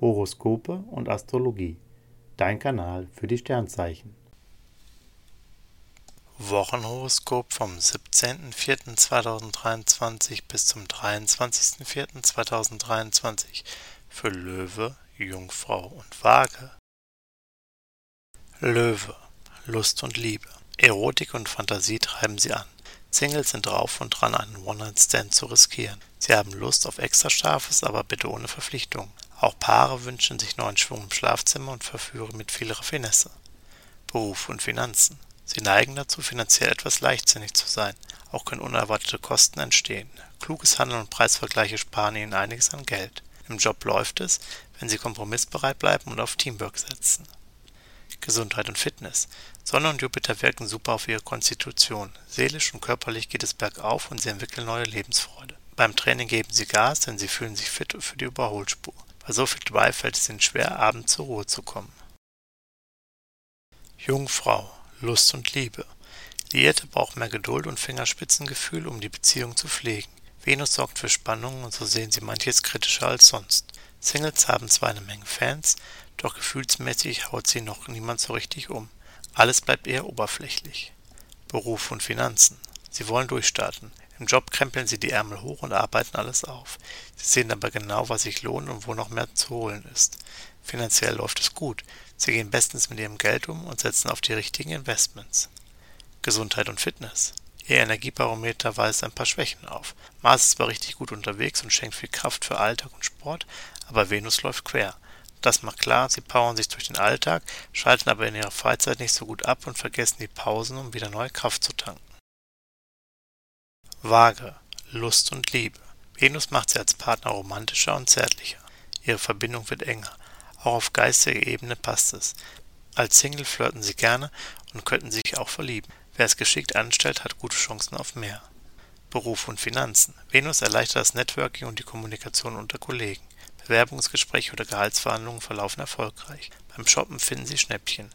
Horoskope und Astrologie. Dein Kanal für die Sternzeichen. Wochenhoroskop vom 17.04.2023 bis zum 23.04.2023 für Löwe, Jungfrau und Waage. Löwe, Lust und Liebe. Erotik und Fantasie treiben sie an. Singles sind drauf und dran, einen One-Night-Stand zu riskieren. Sie haben Lust auf extra Scharfes, aber bitte ohne Verpflichtung. Auch Paare wünschen sich neuen Schwung im Schlafzimmer und verführen mit viel Raffinesse. Beruf und Finanzen. Sie neigen dazu, finanziell etwas leichtsinnig zu sein. Auch können unerwartete Kosten entstehen. Kluges Handeln und Preisvergleiche sparen ihnen einiges an Geld. Im Job läuft es, wenn sie kompromissbereit bleiben und auf Teamwork setzen. Gesundheit und Fitness. Sonne und Jupiter wirken super auf ihre Konstitution. Seelisch und körperlich geht es bergauf und sie entwickeln neue Lebensfreude. Beim Training geben sie Gas, denn sie fühlen sich fit für die Überholspur. Bei so viel Drive fällt es ihnen schwer, abends zur Ruhe zu kommen. Jungfrau, Lust und Liebe. Liierte brauchen mehr Geduld und Fingerspitzengefühl, um die Beziehung zu pflegen. Venus sorgt für Spannungen und so sehen sie manches kritischer als sonst. Singles haben zwar eine Menge Fans, doch gefühlsmäßig haut sie noch niemand so richtig um. Alles bleibt eher oberflächlich. Beruf und Finanzen. Sie wollen durchstarten. Im Job krempeln sie die Ärmel hoch und arbeiten alles auf. Sie sehen aber genau, was sich lohnt und wo noch mehr zu holen ist. Finanziell läuft es gut. Sie gehen bestens mit ihrem Geld um und setzen auf die richtigen Investments. Gesundheit und Fitness. Ihr Energiebarometer weist ein paar Schwächen auf. Mars ist zwar richtig gut unterwegs und schenkt viel Kraft für Alltag und Sport, aber Venus läuft quer. Das macht klar, sie powern sich durch den Alltag, schalten aber in ihrer Freizeit nicht so gut ab und vergessen die Pausen, um wieder neue Kraft zu tanken. Waage, Lust und Liebe. Venus macht sie als Partner romantischer und zärtlicher. Ihre Verbindung wird enger. Auch auf geistiger Ebene passt es. Als Single flirten sie gerne und könnten sich auch verlieben. Wer es geschickt anstellt, hat gute Chancen auf mehr. Beruf und Finanzen. Venus erleichtert das Networking und die Kommunikation unter Kollegen. Bewerbungsgespräche oder Gehaltsverhandlungen verlaufen erfolgreich. Beim Shoppen finden Sie Schnäppchen.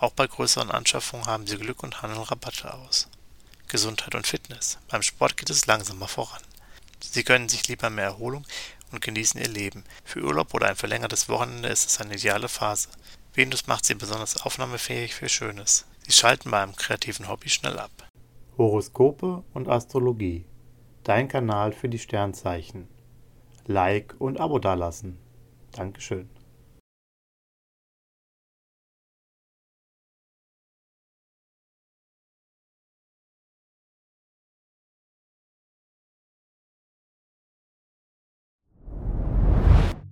Auch bei größeren Anschaffungen haben Sie Glück und handeln Rabatte aus. Gesundheit und Fitness. Beim Sport geht es langsamer voran. Sie gönnen sich lieber mehr Erholung und genießen ihr Leben. Für Urlaub oder ein verlängertes Wochenende ist es eine ideale Phase. Venus macht sie besonders aufnahmefähig für Schönes. Sie schalten bei einem kreativen Hobby schnell ab. Horoskope und Astrologie. Dein Kanal für die Sternzeichen. Like und Abo dalassen. Dankeschön.